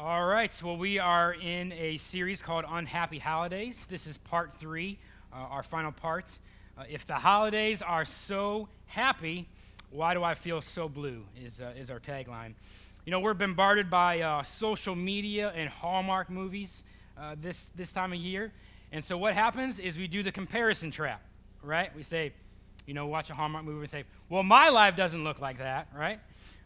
All right, well, we are in a series called Unhappy Holidays. This is part three, uh, our final part. Uh, if the holidays are so happy, why do I feel so blue? Is, uh, is our tagline. You know, we're bombarded by uh, social media and Hallmark movies uh, this, this time of year. And so, what happens is we do the comparison trap, right? We say, you know, watch a Hallmark movie and say, well, my life doesn't look like that, right?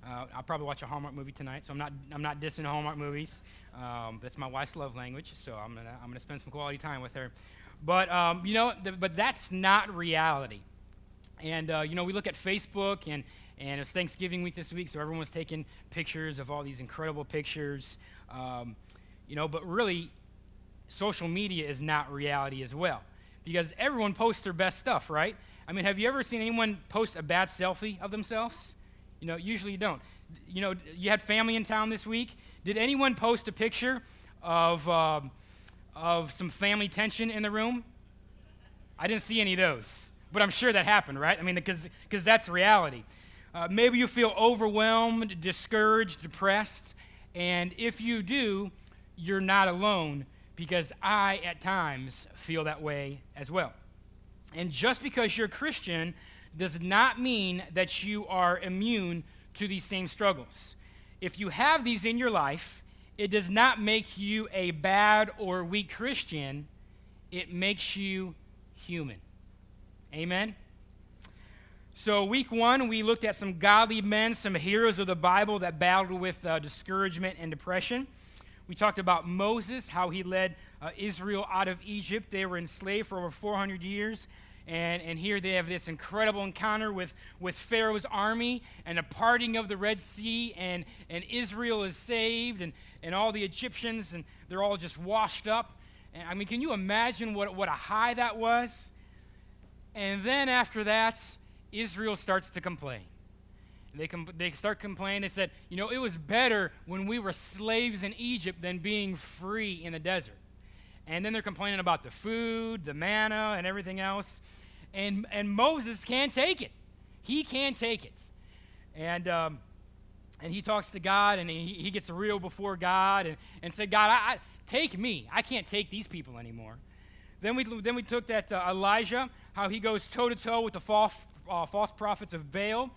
Uh, I'll probably watch a Hallmark movie tonight, so I'm not, I'm not dissing Hallmark movies. Um, that's my wife's love language, so I'm going to I'm gonna spend some quality time with her. But, um, you know, but that's not reality. And, uh, you know, we look at Facebook, and, and it's Thanksgiving week this week, so everyone's taking pictures of all these incredible pictures. Um, you know, but really, social media is not reality as well because everyone posts their best stuff, right? I mean, have you ever seen anyone post a bad selfie of themselves? You know, usually you don't. You know, you had family in town this week. Did anyone post a picture of, uh, of some family tension in the room? I didn't see any of those, but I'm sure that happened, right? I mean, because that's reality. Uh, maybe you feel overwhelmed, discouraged, depressed, and if you do, you're not alone because I, at times, feel that way as well. And just because you're a Christian does not mean that you are immune to these same struggles. If you have these in your life, it does not make you a bad or weak Christian, it makes you human. Amen? So, week one, we looked at some godly men, some heroes of the Bible that battled with uh, discouragement and depression. We talked about Moses, how he led uh, Israel out of Egypt. They were enslaved for over 400 years. And, and here they have this incredible encounter with, with Pharaoh's army and a parting of the Red Sea, and, and Israel is saved, and, and all the Egyptians, and they're all just washed up. And, I mean, can you imagine what, what a high that was? And then after that, Israel starts to complain. They, com- they start complaining. They said, you know, it was better when we were slaves in Egypt than being free in the desert. And then they're complaining about the food, the manna, and everything else. And, and Moses can't take it. He can't take it. And, um, and he talks to God and he, he gets real before God and, and said, God, I, I, take me. I can't take these people anymore. Then we, then we took that uh, Elijah, how he goes toe to toe with the false, uh, false prophets of Baal.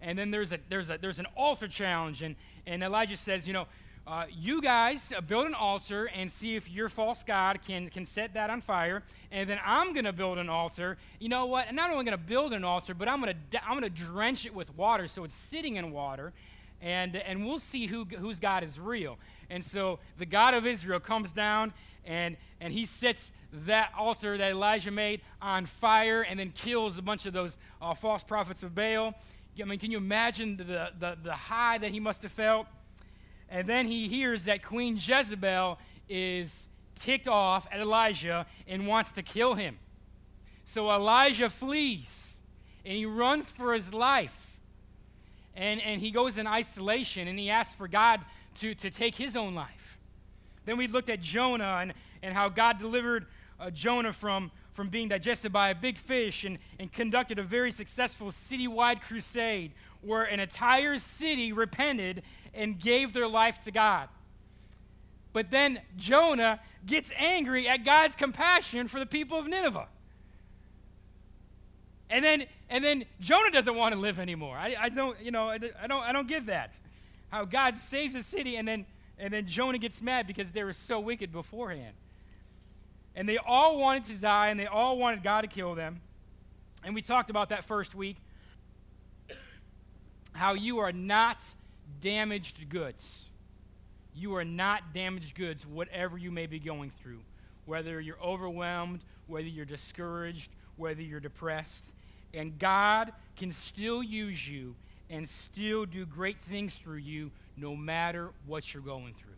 And then there's, a, there's, a, there's an altar challenge. And, and Elijah says, you know, uh, you guys uh, build an altar and see if your false god can, can set that on fire. And then I'm going to build an altar. You know what? I'm not only going to build an altar, but I'm going to I'm going to drench it with water so it's sitting in water. And, and we'll see who, whose God is real. And so the God of Israel comes down and, and he sets that altar that Elijah made on fire and then kills a bunch of those uh, false prophets of Baal. I mean, can you imagine the, the, the high that he must have felt? And then he hears that Queen Jezebel is ticked off at Elijah and wants to kill him. So Elijah flees and he runs for his life. And, and he goes in isolation and he asks for God to, to take his own life. Then we looked at Jonah and, and how God delivered uh, Jonah from, from being digested by a big fish and, and conducted a very successful citywide crusade where an entire city repented and gave their life to God. But then Jonah gets angry at God's compassion for the people of Nineveh. And then, and then Jonah doesn't want to live anymore. I, I don't, you know, I, I, don't, I don't get that. How God saves the city and then, and then Jonah gets mad because they were so wicked beforehand. And they all wanted to die and they all wanted God to kill them. And we talked about that first week. How you are not damaged goods. You are not damaged goods, whatever you may be going through. Whether you're overwhelmed, whether you're discouraged, whether you're depressed. And God can still use you and still do great things through you no matter what you're going through.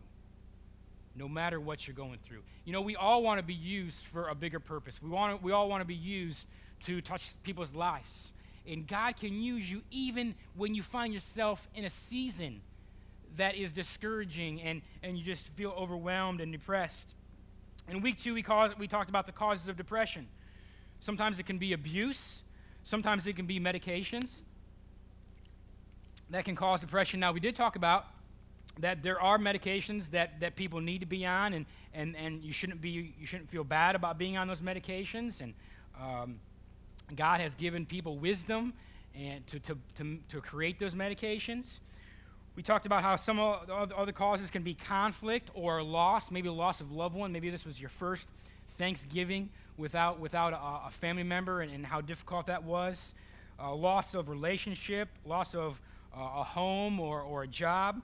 No matter what you're going through. You know, we all want to be used for a bigger purpose. We, want we all want to be used to touch people's lives. And God can use you even when you find yourself in a season that is discouraging and, and you just feel overwhelmed and depressed. In week two, we, cause, we talked about the causes of depression. Sometimes it can be abuse, sometimes it can be medications that can cause depression. Now, we did talk about that there are medications that, that people need to be on, and, and, and you, shouldn't be, you shouldn't feel bad about being on those medications. And um, God has given people wisdom and to, to, to, to create those medications. We talked about how some other causes can be conflict or loss, maybe loss of loved one. Maybe this was your first Thanksgiving without, without a, a family member and, and, how difficult that was. Uh, loss of relationship, loss of uh, a home or, or a job.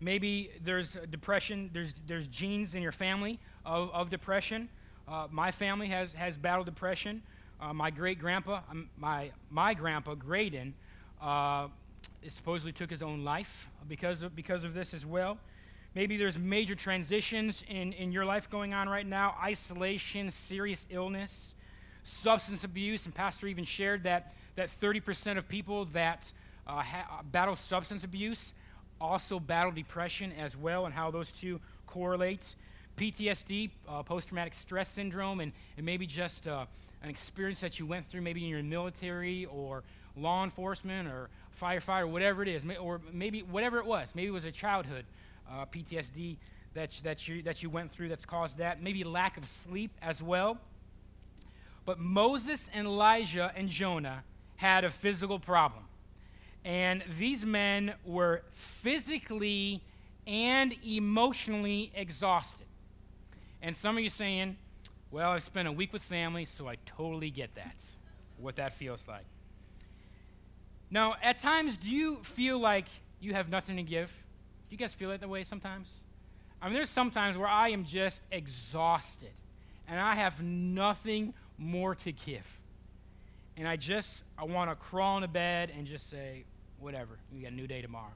Maybe there's depression, there's, there's genes in your family of, of depression. Uh, my family has, has battled depression. Uh, my great grandpa, um, my, my grandpa, Graydon, uh, supposedly took his own life because of, because of this as well. Maybe there's major transitions in, in your life going on right now isolation, serious illness, substance abuse. And Pastor even shared that, that 30% of people that uh, ha- battle substance abuse also battle depression as well, and how those two correlate. PTSD, uh, post traumatic stress syndrome, and, and maybe just uh, an experience that you went through, maybe in your military or law enforcement or firefighter, whatever it is, or maybe whatever it was. Maybe it was a childhood uh, PTSD that, that, you, that you went through that's caused that. Maybe lack of sleep as well. But Moses and Elijah and Jonah had a physical problem. And these men were physically and emotionally exhausted. And some of you saying, well, I've spent a week with family, so I totally get that, what that feels like. Now, at times, do you feel like you have nothing to give? Do you guys feel it that way sometimes? I mean, there's sometimes where I am just exhausted and I have nothing more to give. And I just, I want to crawl into bed and just say, whatever. We got a new day tomorrow.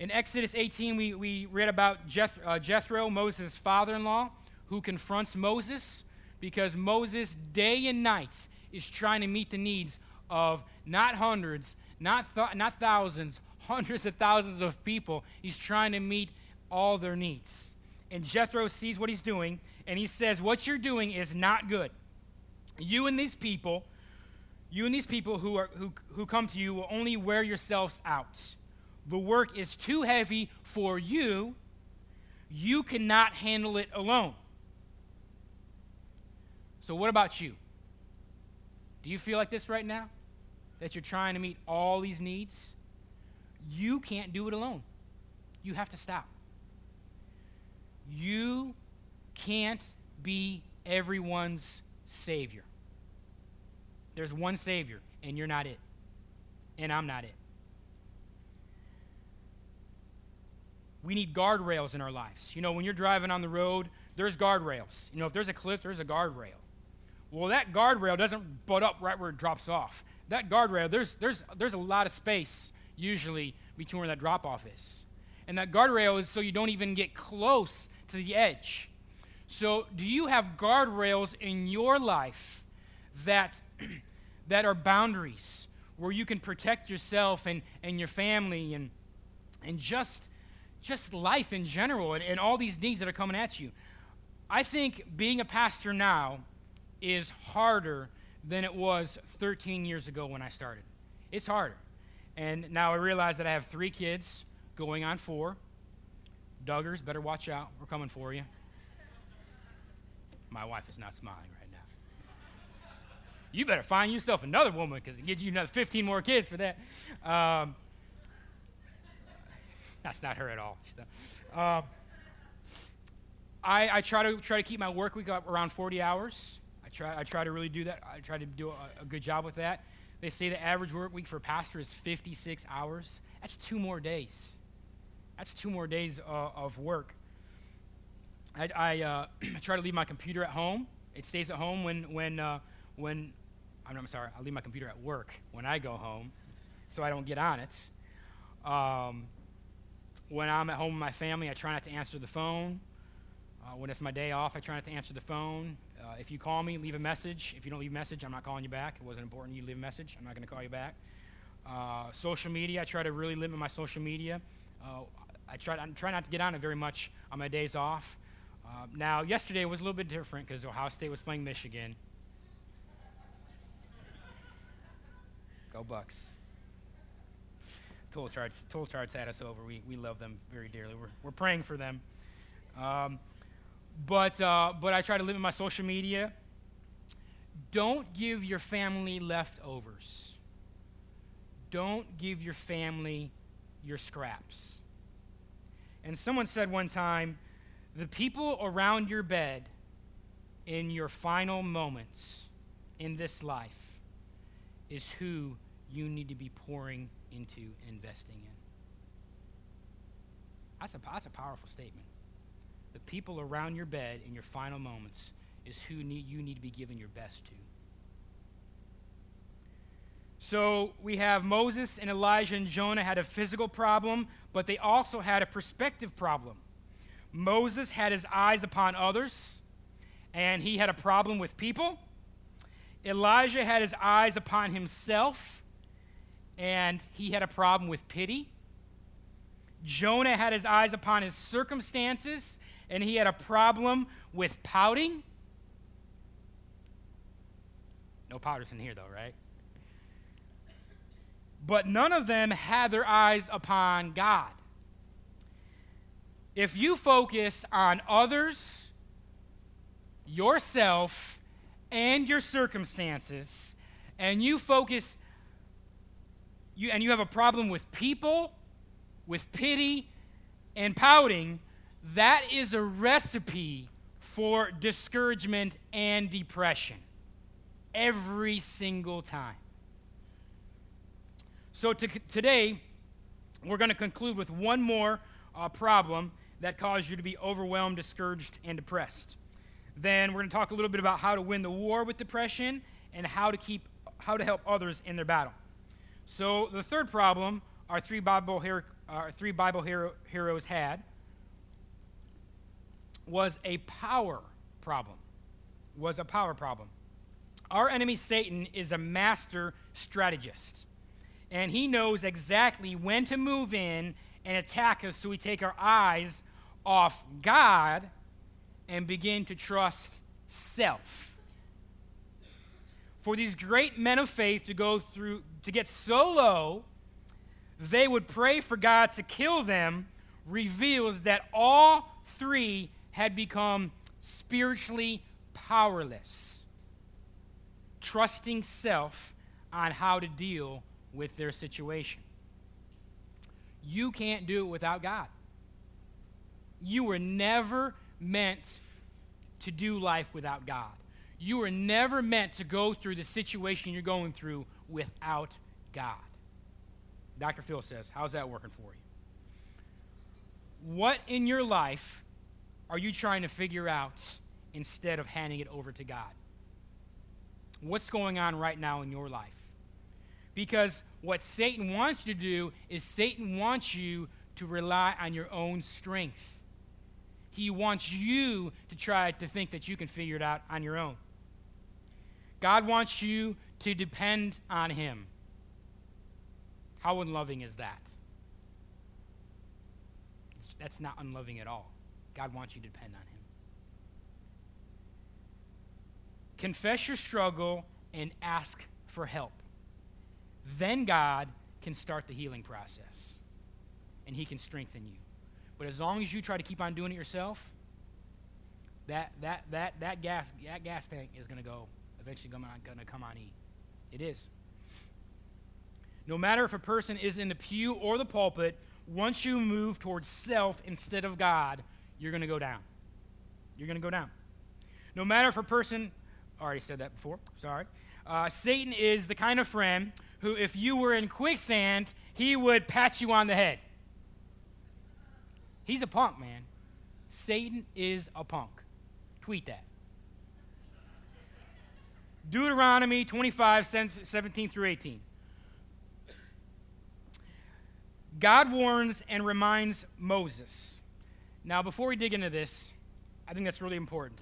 In Exodus 18, we, we read about Jeth, uh, Jethro, Moses' father in law, who confronts Moses because Moses, day and night, is trying to meet the needs of not hundreds, not, th- not thousands, hundreds of thousands of people. He's trying to meet all their needs. And Jethro sees what he's doing, and he says, What you're doing is not good. You and these people you and these people who, are, who, who come to you will only wear yourselves out. The work is too heavy for you. You cannot handle it alone. So, what about you? Do you feel like this right now? That you're trying to meet all these needs? You can't do it alone. You have to stop. You can't be everyone's Savior. There's one Savior, and you're not it. And I'm not it. We need guardrails in our lives. You know, when you're driving on the road, there's guardrails. You know, if there's a cliff, there's a guardrail. Well, that guardrail doesn't butt up right where it drops off. That guardrail, there's, there's, there's a lot of space usually between where that drop off is. And that guardrail is so you don't even get close to the edge. So, do you have guardrails in your life that that are boundaries where you can protect yourself and, and your family and, and just, just life in general and, and all these needs that are coming at you. I think being a pastor now is harder than it was 13 years ago when I started. It's harder. And now I realize that I have three kids going on four. Duggars, better watch out. We're coming for you. My wife is not smiling right now. you better find yourself another woman because it gives you another 15 more kids for that. Um, that's not her at all. Um, I, I, try to try to keep my work week up around 40 hours. I try I try to really do that. I try to do a, a good job with that. They say the average work week for pastor is 56 hours. That's two more days. That's two more days uh, of work. I, I, uh, try to leave my computer at home. It stays at home when when uh, when I'm sorry, I leave my computer at work when I go home so I don't get on it. Um, when I'm at home with my family, I try not to answer the phone. Uh, when it's my day off, I try not to answer the phone. Uh, if you call me, leave a message. If you don't leave a message, I'm not calling you back. It wasn't important you leave a message. I'm not going to call you back. Uh, social media, I try to really limit my social media. Uh, I try, I try not to get on it very much on my days off. Uh, now, yesterday was a little bit different because Ohio State was playing Michigan. Go Bucks. Toll Charts, Toll Charts had us over. We, we love them very dearly. We're, we're praying for them. Um, but, uh, but I try to limit my social media. Don't give your family leftovers. Don't give your family your scraps. And someone said one time the people around your bed in your final moments in this life is who you need to be pouring into investing in. That's a, that's a powerful statement. The people around your bed in your final moments is who need, you need to be giving your best to. So we have Moses and Elijah and Jonah had a physical problem, but they also had a perspective problem. Moses had his eyes upon others, and he had a problem with people. Elijah had his eyes upon himself, and he had a problem with pity. Jonah had his eyes upon his circumstances, and he had a problem with pouting. No pouters in here, though, right? But none of them had their eyes upon God. If you focus on others, yourself, and your circumstances, and you focus, you, and you have a problem with people, with pity, and pouting, that is a recipe for discouragement and depression every single time. So to, today, we're going to conclude with one more uh, problem that caused you to be overwhelmed, discouraged, and depressed. Then we're going to talk a little bit about how to win the war with depression and how to keep how to help others in their battle. So the third problem our three Bible, hero, our three Bible hero, heroes had was a power problem. Was a power problem. Our enemy Satan is a master strategist. And he knows exactly when to move in and attack us so we take our eyes off God and begin to trust self. For these great men of faith to go through, to get so low, they would pray for God to kill them, reveals that all three had become spiritually powerless, trusting self on how to deal with their situation. You can't do it without God. You were never meant to do life without God. You were never meant to go through the situation you're going through without God. Dr. Phil says, How's that working for you? What in your life are you trying to figure out instead of handing it over to God? What's going on right now in your life? Because what Satan wants you to do is Satan wants you to rely on your own strength. He wants you to try to think that you can figure it out on your own. God wants you to depend on Him. How unloving is that? That's not unloving at all. God wants you to depend on Him. Confess your struggle and ask for help. Then God can start the healing process and He can strengthen you. But as long as you try to keep on doing it yourself, that, that, that, that, gas, that gas tank is going to go, eventually going to come on E. It is. No matter if a person is in the pew or the pulpit, once you move towards self instead of God, you're going to go down. You're going to go down. No matter if a person, already said that before, sorry. Uh, Satan is the kind of friend who, if you were in quicksand, he would pat you on the head. He's a punk, man. Satan is a punk. Tweet that. Deuteronomy 25, 17 through 18. God warns and reminds Moses. Now, before we dig into this, I think that's really important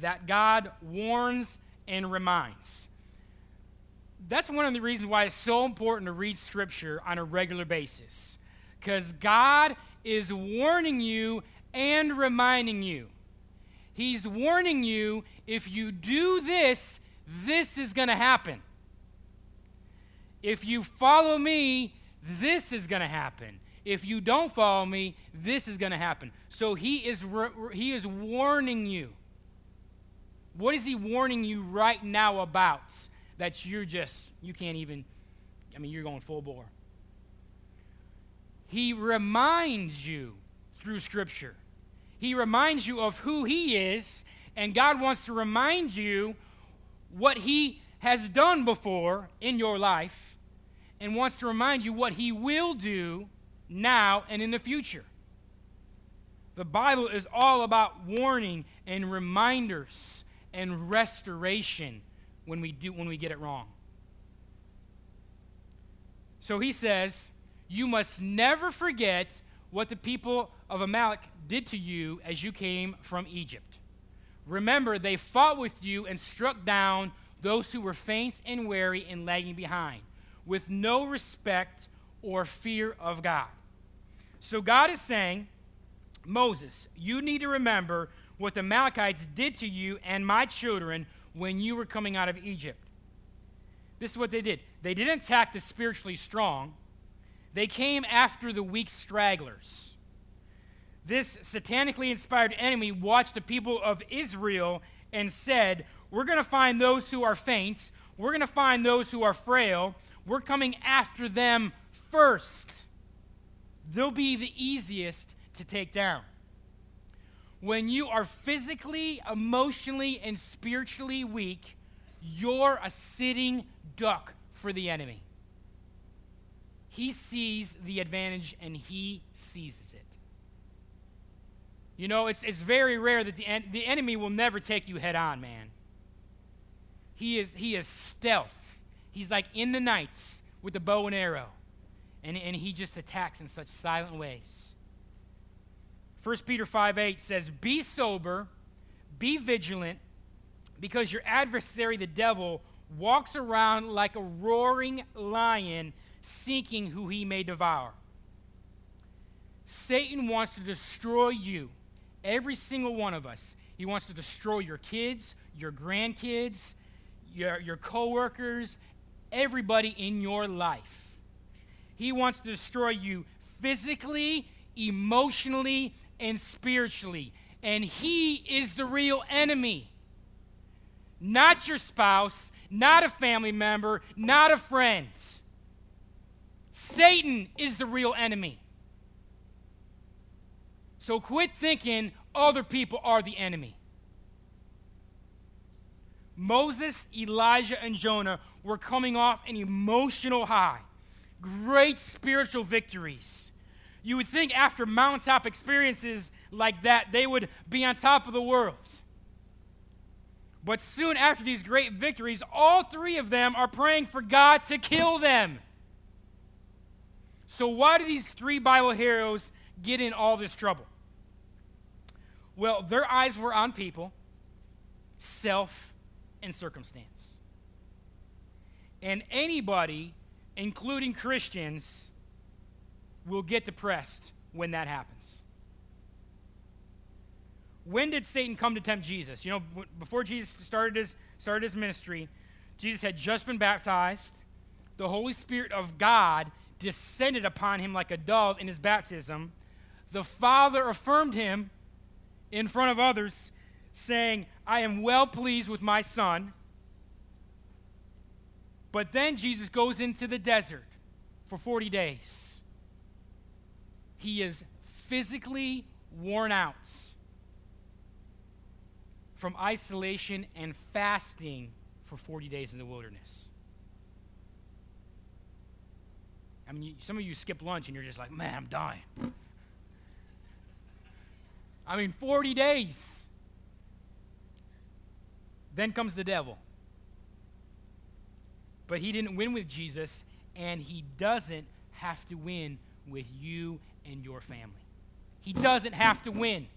that God warns and reminds. That's one of the reasons why it's so important to read Scripture on a regular basis. Because God is warning you and reminding you. He's warning you if you do this, this is going to happen. If you follow me, this is going to happen. If you don't follow me, this is going to happen. So he is, he is warning you. What is he warning you right now about that you're just, you can't even, I mean, you're going full bore? He reminds you through Scripture. He reminds you of who He is, and God wants to remind you what He has done before in your life, and wants to remind you what He will do now and in the future. The Bible is all about warning and reminders and restoration when we do when we get it wrong. So he says, you must never forget what the people of Amalek did to you as you came from Egypt. Remember, they fought with you and struck down those who were faint and weary and lagging behind, with no respect or fear of God. So God is saying, Moses, you need to remember what the Amalekites did to you and my children when you were coming out of Egypt. This is what they did. They didn't attack the spiritually strong, they came after the weak stragglers. This satanically inspired enemy watched the people of Israel and said, We're going to find those who are faint, we're going to find those who are frail, we're coming after them first. They'll be the easiest to take down. When you are physically, emotionally, and spiritually weak, you're a sitting duck for the enemy. He sees the advantage and he seizes it. You know, it's, it's very rare that the, en- the enemy will never take you head on, man. He is, he is stealth. He's like in the nights with the bow and arrow, and, and he just attacks in such silent ways. 1 Peter 5 8 says, Be sober, be vigilant, because your adversary, the devil, walks around like a roaring lion seeking who he may devour. Satan wants to destroy you, every single one of us. He wants to destroy your kids, your grandkids, your, your coworkers, everybody in your life. He wants to destroy you physically, emotionally, and spiritually. And he is the real enemy. Not your spouse, not a family member, not a friend. Satan is the real enemy. So quit thinking other people are the enemy. Moses, Elijah, and Jonah were coming off an emotional high, great spiritual victories. You would think after mountaintop experiences like that, they would be on top of the world. But soon after these great victories, all three of them are praying for God to kill them. So, why do these three Bible heroes get in all this trouble? Well, their eyes were on people, self, and circumstance. And anybody, including Christians, will get depressed when that happens. When did Satan come to tempt Jesus? You know, before Jesus started his, started his ministry, Jesus had just been baptized. The Holy Spirit of God descended upon him like a dove in his baptism, the Father affirmed him in front of others, saying, I am well pleased with my Son. But then Jesus goes into the desert for 40 days. He is physically worn out from isolation and fasting for 40 days in the wilderness. I mean, some of you skip lunch and you're just like, man, I'm dying. I mean, 40 days. Then comes the devil. But he didn't win with Jesus, and he doesn't have to win with you and your family. He doesn't have to win.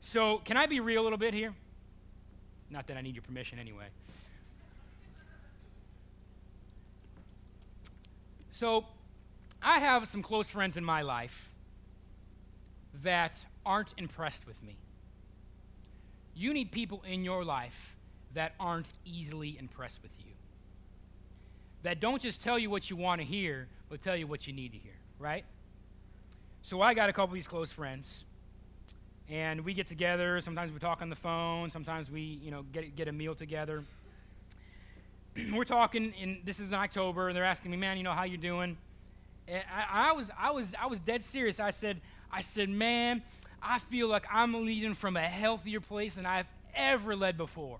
So, can I be real a little bit here? Not that I need your permission anyway. So, I have some close friends in my life that aren't impressed with me. You need people in your life that aren't easily impressed with you. that don't just tell you what you want to hear, but tell you what you need to hear, right? So I got a couple of these close friends, and we get together. Sometimes we talk on the phone. Sometimes we, you know, get get a meal together. We're talking, and this is in October, and they're asking me, "Man, you know how you doing?" And I, I was, I was, I was dead serious. I said, I said, "Man, I feel like I'm leading from a healthier place than I've ever led before."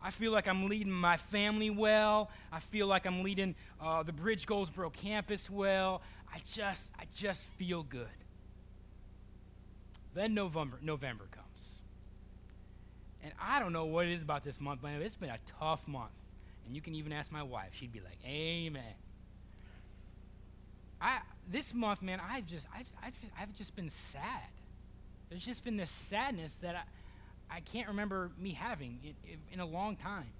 I feel like I'm leading my family well. I feel like I'm leading uh, the Bridge Goldsboro campus well. I just, I just feel good. Then November, November comes. And I don't know what it is about this month, but it's been a tough month. And you can even ask my wife. She'd be like, Amen. I, this month, man, I've just, I've, I've, just been sad. There's just been this sadness that I, I can't remember me having in, in a long time.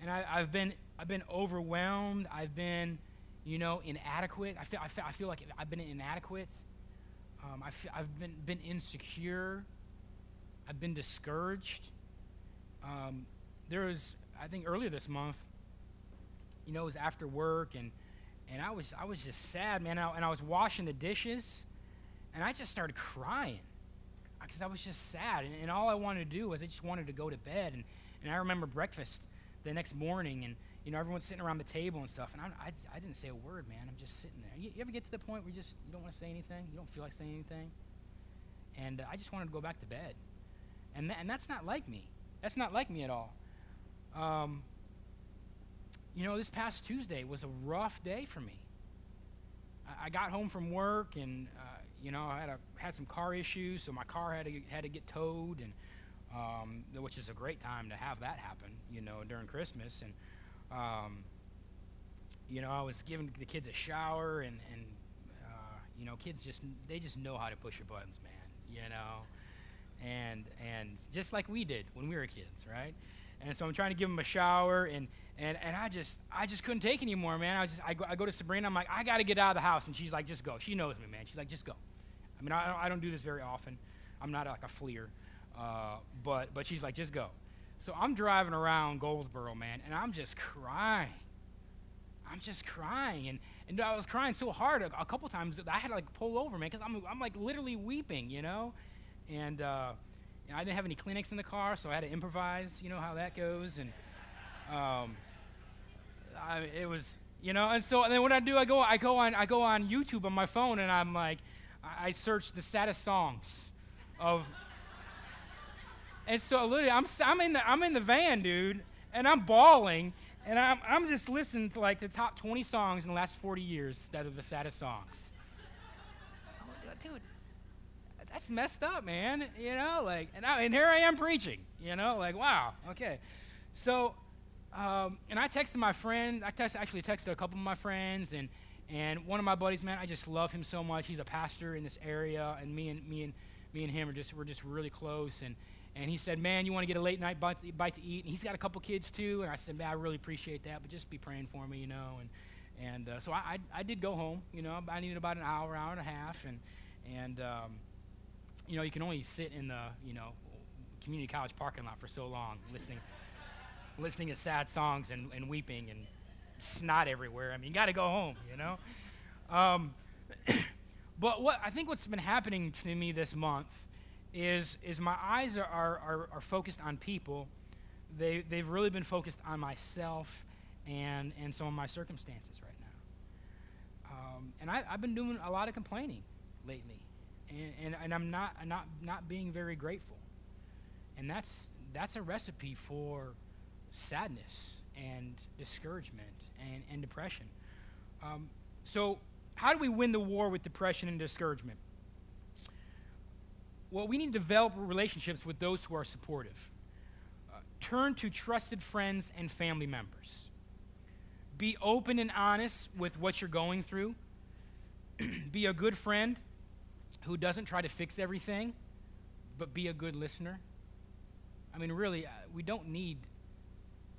And I, have been I've been overwhelmed. I've been, you know, inadequate. I feel I feel, I feel like I've been inadequate. Um, I feel, I've been been insecure. I've been discouraged. Um, there was I think earlier this month. You know, it was after work and and I was I was just sad, man. And I, and I was washing the dishes, and I just started crying because I was just sad. And, and, all I wanted to do was I just wanted to go to bed. And, and I remember breakfast the next morning, and you know everyone's sitting around the table and stuff. And I, I, I didn't say a word, man. I'm just sitting there. You, you, ever get to the point where you just you don't want to say anything? You don't feel like saying anything? And uh, I just wanted to go back to bed. And, th- and that's not like me. That's not like me at all. Um, you know, this past Tuesday was a rough day for me. I, I got home from work and uh, you know, I had a, had some car issues, so my car had to had to get towed, and um, which is a great time to have that happen, you know, during Christmas. And um, you know, I was giving the kids a shower, and and uh, you know, kids just they just know how to push your buttons, man. You know, and and just like we did when we were kids, right? And so I'm trying to give him a shower, and and and I just I just couldn't take anymore, man. I just I go, I go to Sabrina, I'm like, I got to get out of the house, and she's like, just go. She knows me, man. She's like, just go. I mean, I, I don't do this very often. I'm not like a fleer. Uh, but, but she's like, just go. So I'm driving around Goldsboro, man, and I'm just crying. I'm just crying. And, and I was crying so hard a, a couple times that I had to like pull over, man, because I'm, I'm like literally weeping, you know? And uh, I didn't have any Kleenex in the car, so I had to improvise. You know how that goes. And um, I, it was, you know, and so and then what I do, I go, I go on, I go on YouTube on my phone, and I'm like, I search the saddest songs of. And so literally, I'm, I'm, in the, I'm in the van, dude, and I'm bawling, and I'm, I'm just listening to like the top 20 songs in the last 40 years that are the saddest songs. Oh, dude, that's messed up, man. You know, like, and, I, and here I am preaching, you know, like, wow, okay. So, um, and I texted my friend, I text, actually texted a couple of my friends, and, and one of my buddies, man, I just love him so much. He's a pastor in this area, and me and me and me and him are just we're just really close. And and he said, man, you want to get a late night bite to, eat? And he's got a couple kids too. And I said, man, I really appreciate that, but just be praying for me, you know. And and uh, so I, I, I did go home. You know, I needed about an hour, hour and a half, and and um, you know you can only sit in the you know community college parking lot for so long listening listening to sad songs and, and weeping and snot everywhere. I mean, you got to go home, you know? Um, but what I think what's been happening to me this month is, is my eyes are, are, are, focused on people. They, they've really been focused on myself and, and some of my circumstances right now. Um, and I, I've been doing a lot of complaining lately. And, and, and I'm not, not, not being very grateful. And that's, that's a recipe for sadness and discouragement and, and depression. Um, so, how do we win the war with depression and discouragement? Well, we need to develop relationships with those who are supportive. Uh, turn to trusted friends and family members. Be open and honest with what you're going through. be a good friend who doesn't try to fix everything, but be a good listener. I mean, really, uh, we don't need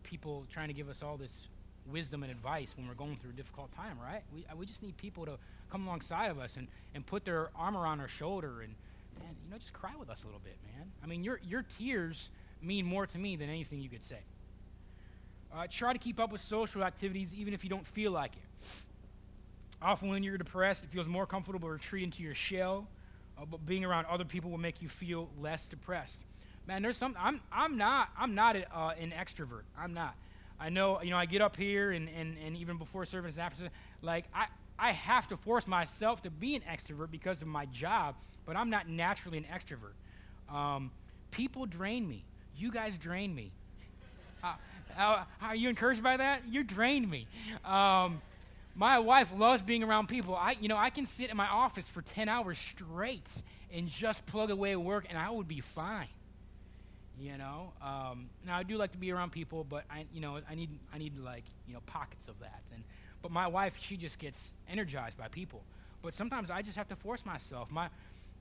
people trying to give us all this wisdom and advice when we're going through a difficult time, right? We, uh, we just need people to come alongside of us and, and put their arm around our shoulder and, and, you know, just cry with us a little bit, man. I mean, your, your tears mean more to me than anything you could say. Uh, try to keep up with social activities even if you don't feel like it. Often, when you're depressed, it feels more comfortable to retreat into your shell, uh, but being around other people will make you feel less depressed. Man, there's some. I'm, I'm not. I'm not a, uh, an extrovert. I'm not. I know. You know. I get up here and, and, and even before service and after, like I I have to force myself to be an extrovert because of my job, but I'm not naturally an extrovert. Um, people drain me. You guys drain me. Uh, uh, are you encouraged by that? You drained me. Um, my wife loves being around people. I, you know, I can sit in my office for 10 hours straight and just plug away at work, and I would be fine. You know, um, now I do like to be around people, but I, you know, I need, I need like, you know, pockets of that. And but my wife, she just gets energized by people. But sometimes I just have to force myself. My,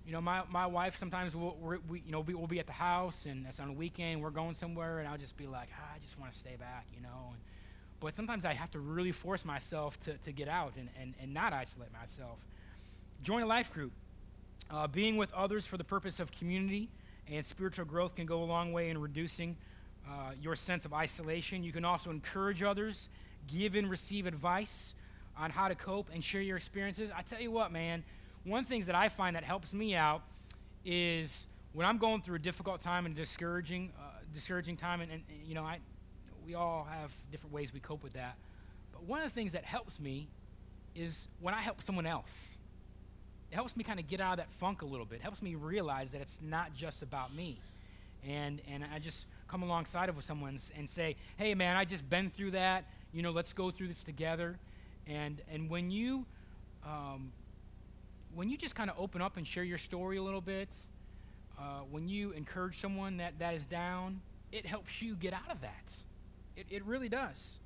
you know, my, my wife sometimes will, we, you know, we'll be at the house and it's on a weekend, we're going somewhere, and I'll just be like, ah, I just want to stay back, you know. And, but sometimes I have to really force myself to, to get out and, and, and not isolate myself. Join a life group. Uh, being with others for the purpose of community and spiritual growth can go a long way in reducing uh, your sense of isolation. You can also encourage others give and receive advice on how to cope and share your experiences. I tell you what, man, one of the things that I find that helps me out is when I'm going through a difficult time and discouraging, uh, discouraging time, and, and, you know, I, we all have different ways we cope with that. But one of the things that helps me is when I help someone else. It helps me kind of get out of that funk a little bit. It helps me realize that it's not just about me. And, and I just come alongside of someone and say, hey, man, I just been through that you know, let's go through this together. And, and when you, um, when you just kind of open up and share your story a little bit, uh, when you encourage someone that, that is down, it helps you get out of that. It, it really does.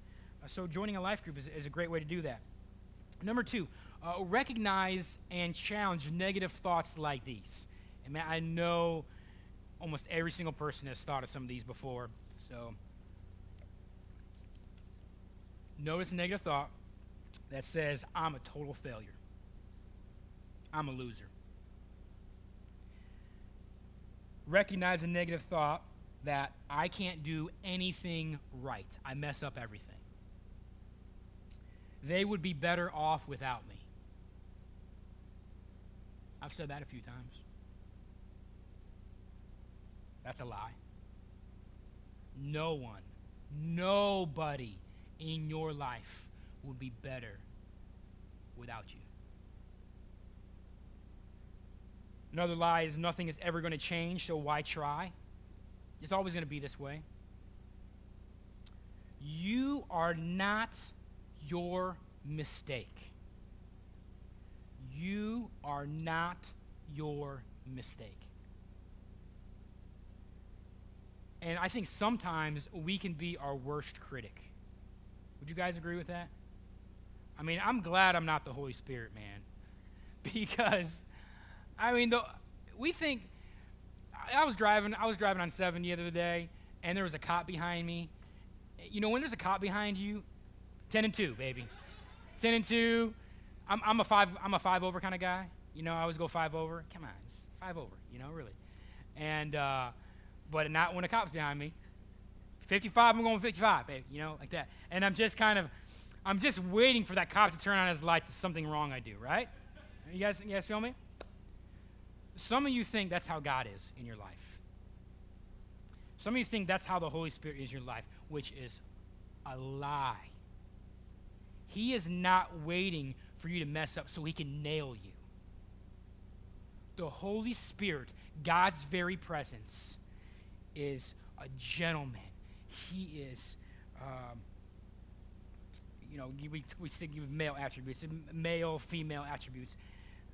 Uh, so joining a life group is, is a great way to do that. Number two, uh, recognize and challenge negative thoughts like these. And man, I know almost every single person has thought of some of these before. So Notice a negative thought that says, I'm a total failure. I'm a loser. Recognize a negative thought that I can't do anything right. I mess up everything. They would be better off without me. I've said that a few times. That's a lie. No one, nobody in your life would be better without you. Another lie is nothing is ever going to change, so why try? It's always going to be this way. You are not your mistake. You are not your mistake. And I think sometimes we can be our worst critic. Would you guys agree with that? I mean, I'm glad I'm not the Holy Spirit, man. Because, I mean, the, we think, I was driving, I was driving on 7 the other day, and there was a cop behind me. You know, when there's a cop behind you, 10 and 2, baby. 10 and 2. I'm, I'm, a five, I'm a five over kind of guy. You know, I always go five over. Come on, five over, you know, really. And, uh, but not when a cop's behind me. 55, I'm going 55, baby, you know, like that. And I'm just kind of, I'm just waiting for that cop to turn on his lights. It's something wrong I do, right? You guys, you guys feel me? Some of you think that's how God is in your life. Some of you think that's how the Holy Spirit is in your life, which is a lie. He is not waiting for you to mess up so he can nail you. The Holy Spirit, God's very presence, is a gentleman he is, um, you know, we, we think of male attributes, male, female attributes.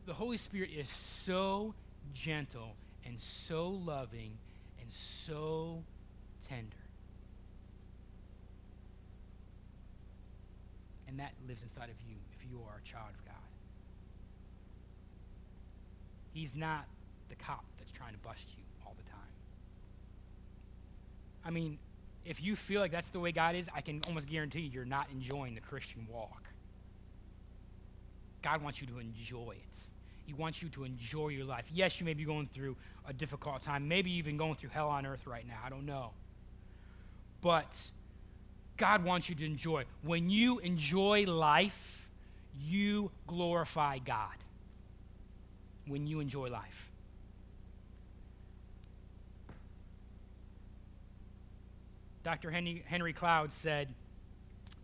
The Holy Spirit is so gentle and so loving and so tender. And that lives inside of you if you are a child of God. He's not the cop that's trying to bust you all the time. I mean, if you feel like that's the way God is, I can almost guarantee you you're not enjoying the Christian walk. God wants you to enjoy it. He wants you to enjoy your life. Yes, you may be going through a difficult time, maybe even going through hell on earth right now. I don't know. But God wants you to enjoy. When you enjoy life, you glorify God. When you enjoy life. Dr. Henry, Henry Cloud said,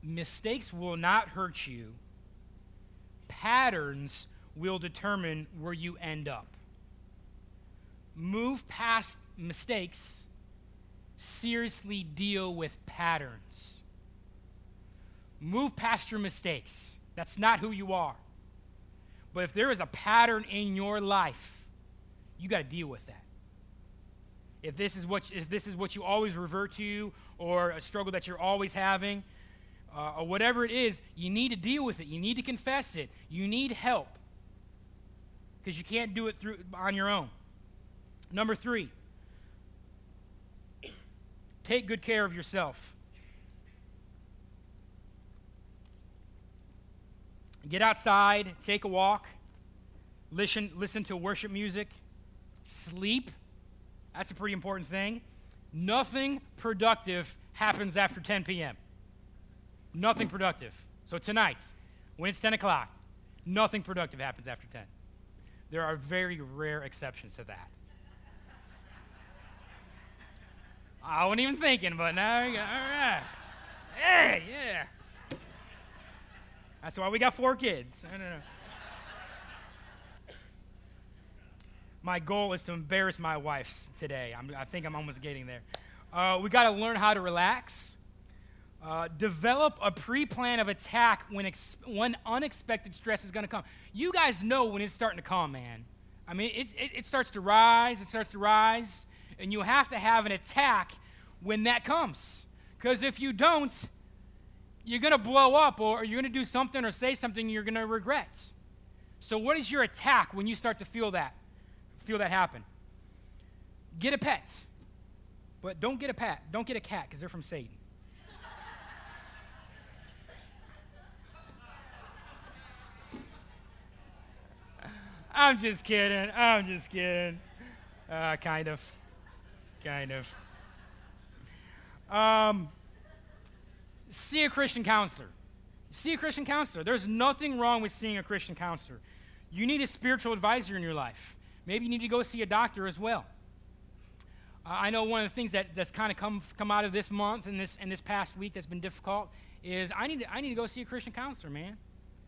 Mistakes will not hurt you, patterns will determine where you end up. Move past mistakes, seriously deal with patterns. Move past your mistakes. That's not who you are. But if there is a pattern in your life, you got to deal with that. If this is what if this is what you always revert to or a struggle that you're always having, uh, or whatever it is, you need to deal with it. You need to confess it. You need help because you can't do it through on your own. Number three, take good care of yourself. Get outside, take a walk, listen, listen to worship music, sleep. That's a pretty important thing. Nothing productive happens after 10 p.m. Nothing productive. So tonight, when it's 10 o'clock, nothing productive happens after 10. There are very rare exceptions to that. I wasn't even thinking, but now, all right. Hey, yeah. That's why we got four kids. I don't know. My goal is to embarrass my wife today. I'm, i think I'm almost getting there. Uh, we got to learn how to relax. Uh, develop a pre plan of attack when, ex- when unexpected stress is going to come. You guys know when it's starting to come, man. I mean, it, it, it starts to rise, it starts to rise, and you have to have an attack when that comes. Because if you don't, you're going to blow up or you're going to do something or say something you're going to regret. So, what is your attack when you start to feel that? Feel that happen? Get a pet. But don't get a pet. Don't get a cat because they're from Satan. I'm just kidding. I'm just kidding. Uh, kind of. Kind of. Um, see a Christian counselor. See a Christian counselor. There's nothing wrong with seeing a Christian counselor. You need a spiritual advisor in your life. Maybe you need to go see a doctor as well. Uh, I know one of the things that, that's kind of come, come out of this month and this, and this past week that's been difficult is I need, to, I need to go see a Christian counselor, man.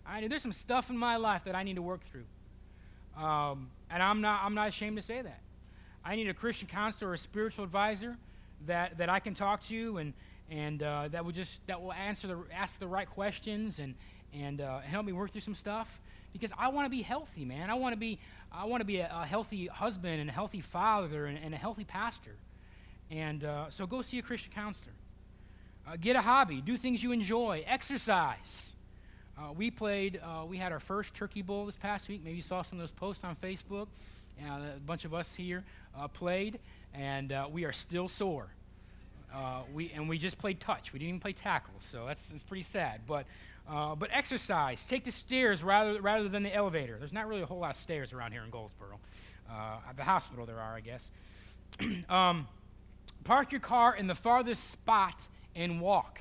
I there's some stuff in my life that I need to work through. Um, and I'm not, I'm not ashamed to say that. I need a Christian counselor or a spiritual advisor that, that I can talk to and, and uh, that will just that will answer the, ask the right questions and, and uh, help me work through some stuff because I want to be healthy, man. I want to be I want to be a, a, healthy husband and a healthy father and, and a healthy pastor. And uh, so go see a Christian counselor. Uh, get a hobby. Do things you enjoy. Exercise. Uh, we played. Uh, we had our first turkey bowl this past week. Maybe you saw some of those posts on Facebook. a bunch of us here played, and we are still sore. Uh, we, and we just played touch. We didn't even play tackle, so that's, that's pretty sad. But, uh, but exercise. Take the stairs rather, rather than the elevator. There's not really a whole lot of stairs around here in Goldsboro. Uh, at the hospital, there are, I guess. um, park your car in the farthest spot and walk.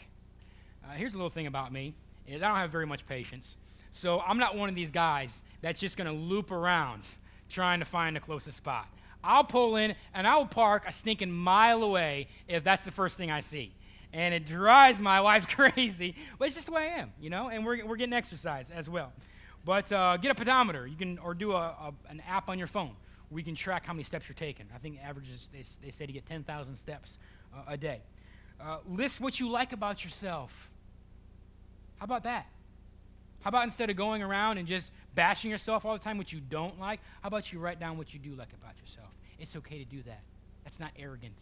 Uh, here's a little thing about me I don't have very much patience. So I'm not one of these guys that's just going to loop around trying to find the closest spot. I'll pull in and I'll park a stinking mile away if that's the first thing I see. And it drives my wife crazy, but it's just the way I am, you know, and we're, we're getting exercise as well. But uh, get a pedometer, you can, or do a, a, an app on your phone you can track how many steps you're taking. I think averages, they, they say to get 10,000 steps uh, a day. Uh, list what you like about yourself. How about that? How about instead of going around and just bashing yourself all the time, which you don't like, how about you write down what you do like about yourself? It's okay to do that. That's not arrogant.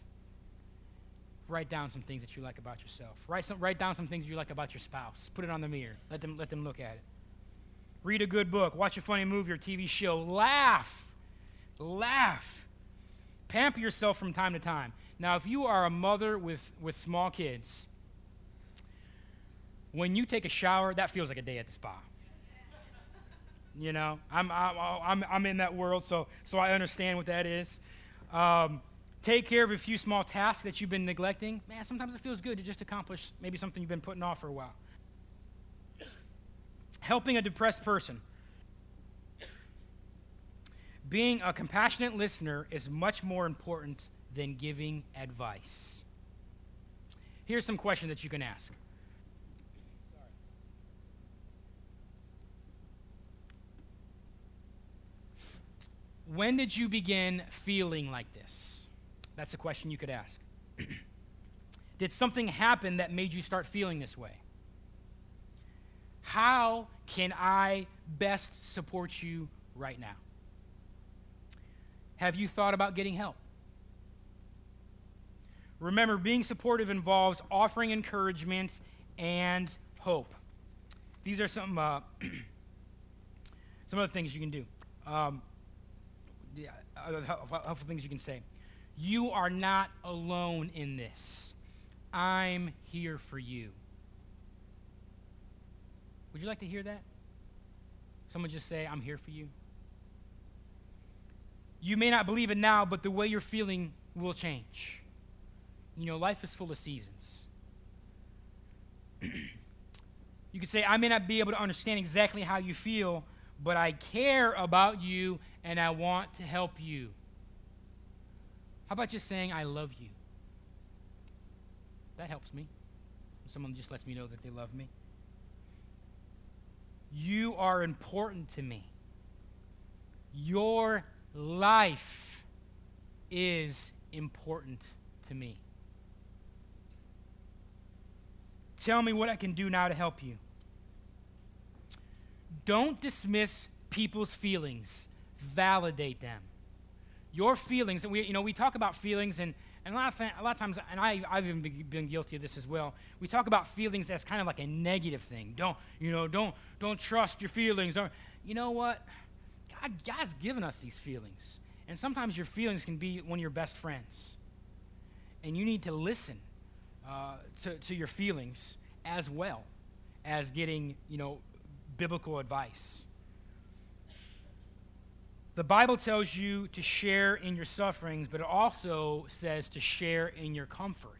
Write down some things that you like about yourself. Write, some, write down some things you like about your spouse. Put it on the mirror. Let them, let them look at it. Read a good book. Watch a funny movie or TV show. Laugh. Laugh. Pamper yourself from time to time. Now, if you are a mother with, with small kids, when you take a shower, that feels like a day at the spa. You know, I'm, I'm, I'm, I'm in that world, so, so I understand what that is. Um, take care of a few small tasks that you've been neglecting, man, sometimes it feels good to just accomplish maybe something you've been putting off for a while. Helping a depressed person. Being a compassionate listener is much more important than giving advice. Here's some questions that you can ask. When did you begin feeling like this? That's a question you could ask. did something happen that made you start feeling this way? How can I best support you right now? Have you thought about getting help? Remember, being supportive involves offering encouragement and hope. These are some, uh, some of the things you can do. Um, other helpful things you can say. You are not alone in this. I'm here for you. Would you like to hear that? Someone just say, I'm here for you. You may not believe it now, but the way you're feeling will change. You know, life is full of seasons. you could say, I may not be able to understand exactly how you feel, but I care about you and I want to help you. How about just saying, I love you? That helps me. Someone just lets me know that they love me. You are important to me. Your life is important to me. Tell me what I can do now to help you. Don't dismiss people's feelings, validate them. Your feelings, and we, you know, we talk about feelings, and, and a, lot of, a lot of times, and I, I've even been guilty of this as well. We talk about feelings as kind of like a negative thing. Don't, you know, don't, don't trust your feelings. Don't, you know what? God, God's given us these feelings. And sometimes your feelings can be one of your best friends. And you need to listen uh, to, to your feelings as well as getting, you know, biblical advice. The Bible tells you to share in your sufferings, but it also says to share in your comfort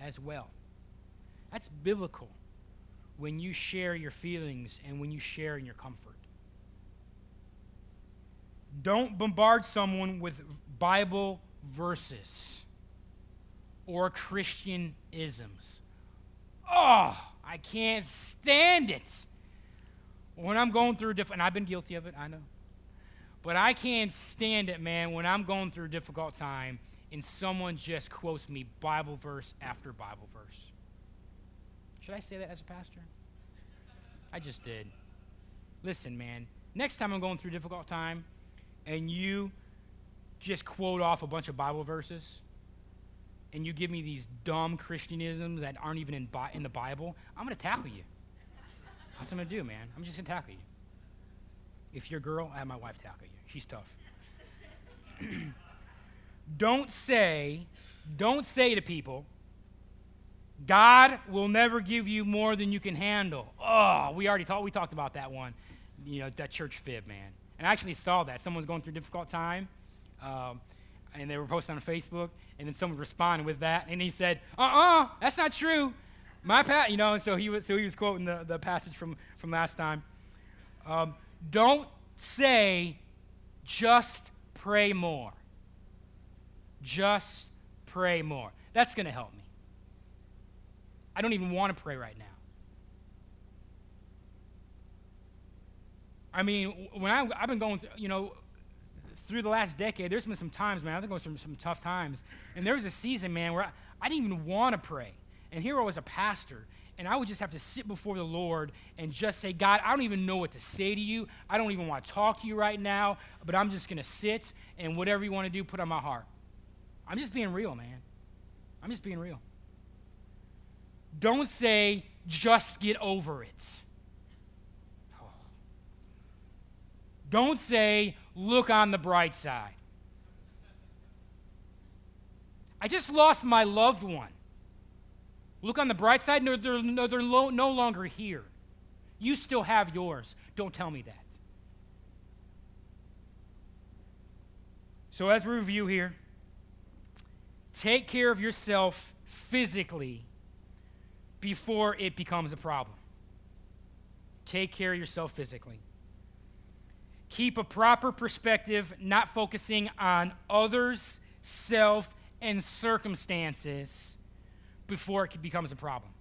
as well. That's biblical when you share your feelings and when you share in your comfort. Don't bombard someone with Bible verses or Christian isms. Oh, I can't stand it. When I'm going through different, and I've been guilty of it, I know. But I can't stand it, man, when I'm going through a difficult time and someone just quotes me Bible verse after Bible verse. Should I say that as a pastor? I just did. Listen, man, next time I'm going through a difficult time and you just quote off a bunch of Bible verses, and you give me these dumb Christianisms that aren't even in, Bi- in the Bible, I'm going to tackle you. That's what I'm going to do, man. I'm just going to tackle you. If you're a girl, I have my wife tackle you. She's tough. don't say, don't say to people, God will never give you more than you can handle. Oh, we already talked, we talked about that one, you know, that church fib, man. And I actually saw that. Someone's going through a difficult time. Um, and they were posting on Facebook, and then someone responded with that, and he said, "Uh-uh, that's not true." My pat, you know, so he was so he was quoting the, the passage from from last time. Um, don't say, "Just pray more." Just pray more. That's going to help me. I don't even want to pray right now. I mean, when I, I've been going through, you know, through the last decade, there's been some times, man, I've been going through some tough times. And there was a season, man, where I, I didn't even want to pray. And here I was a pastor, and I would just have to sit before the Lord and just say, God, I don't even know what to say to you. I don't even want to talk to you right now, but I'm just going to sit and whatever you want to do, put on my heart. I'm just being real, man. I'm just being real. Don't say, just get over it. Oh. Don't say, look on the bright side. I just lost my loved one. Look on the bright side. No, they're, no, they're lo- no longer here. You still have yours. Don't tell me that. So, as we review here, take care of yourself physically before it becomes a problem. Take care of yourself physically. Keep a proper perspective, not focusing on others, self, and circumstances before it becomes a problem.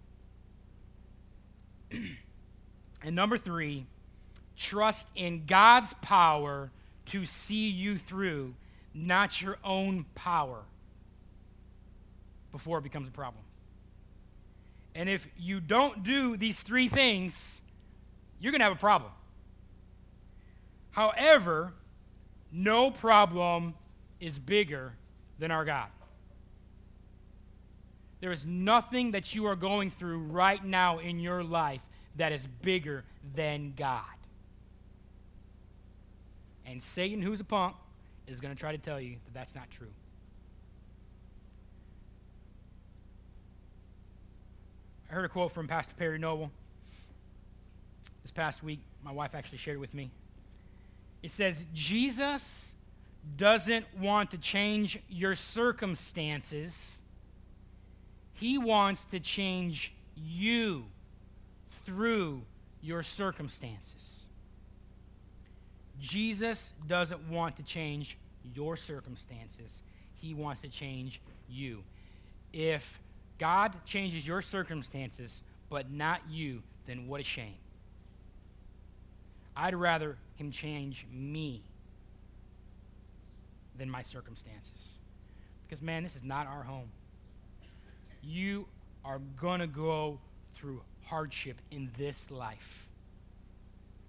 and number three, trust in God's power to see you through, not your own power, before it becomes a problem. And if you don't do these three things, you're going to have a problem. However, no problem is bigger than our God. There is nothing that you are going through right now in your life that is bigger than God. And Satan, who's a punk, is going to try to tell you that that's not true. I heard a quote from Pastor Perry Noble this past week. My wife actually shared it with me. It says, Jesus doesn't want to change your circumstances, He wants to change you through your circumstances. Jesus doesn't want to change your circumstances, He wants to change you. If God changes your circumstances, but not you, then what a shame. I'd rather Him change me than my circumstances. Because, man, this is not our home. You are going to go through hardship in this life.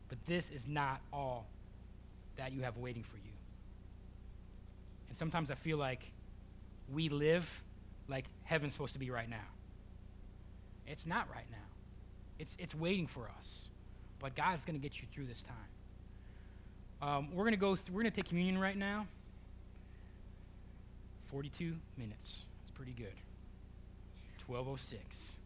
But this is not all that you have waiting for you. And sometimes I feel like we live like heaven's supposed to be right now. It's not right now, it's, it's waiting for us. But God's going to get you through this time. Um, we're going to go, th- we're going to take communion right now. 42 minutes. That's pretty good. 1206.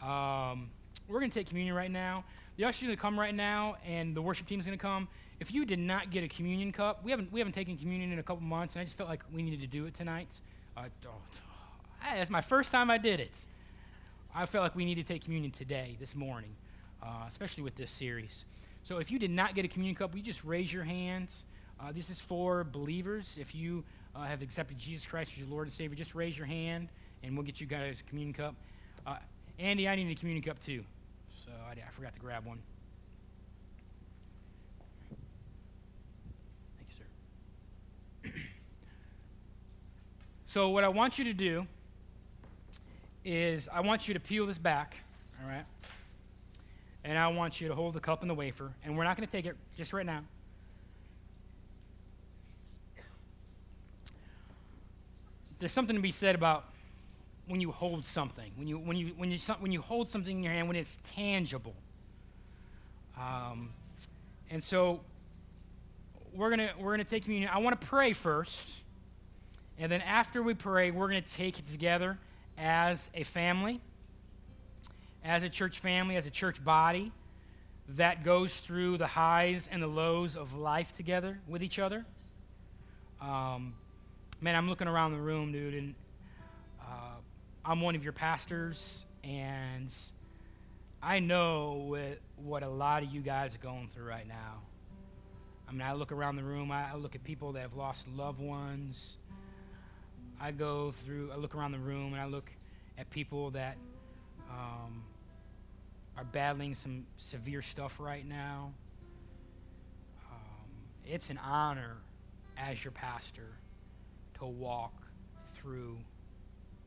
Um, we're going to take communion right now. The usher's going to come right now, and the worship team is going to come. If you did not get a communion cup, we haven't, we haven't taken communion in a couple months, and I just felt like we needed to do it tonight. Uh, that's my first time I did it. I felt like we needed to take communion today, this morning, uh, especially with this series. So if you did not get a communion cup, you just raise your hands. Uh, this is for believers. If you uh, have accepted Jesus Christ as your Lord and Savior, just raise your hand, and we'll get you guys a communion cup. Uh, Andy, I need a communion cup too, so I, I forgot to grab one. Thank you, sir. so what I want you to do is I want you to peel this back, all right? And I want you to hold the cup and the wafer, and we're not going to take it just right now. There's something to be said about when you hold something, when you, when you, when you, when you hold something in your hand, when it's tangible. Um, and so we're going we're gonna take communion. I want to pray first. And then after we pray, we're going to take it together as a family, as a church family, as a church body that goes through the highs and the lows of life together with each other. Um, man, I'm looking around the room, dude, and uh, I'm one of your pastors, and I know what, what a lot of you guys are going through right now. I mean, I look around the room, I, look at people that have lost loved ones. I go through, I look around the room and I look at people that um, are battling some severe stuff right now. Um, it's an honor as your pastor to walk through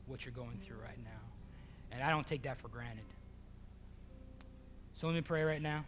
what you're going through right now. And I don't take that for granted. So let me pray right now.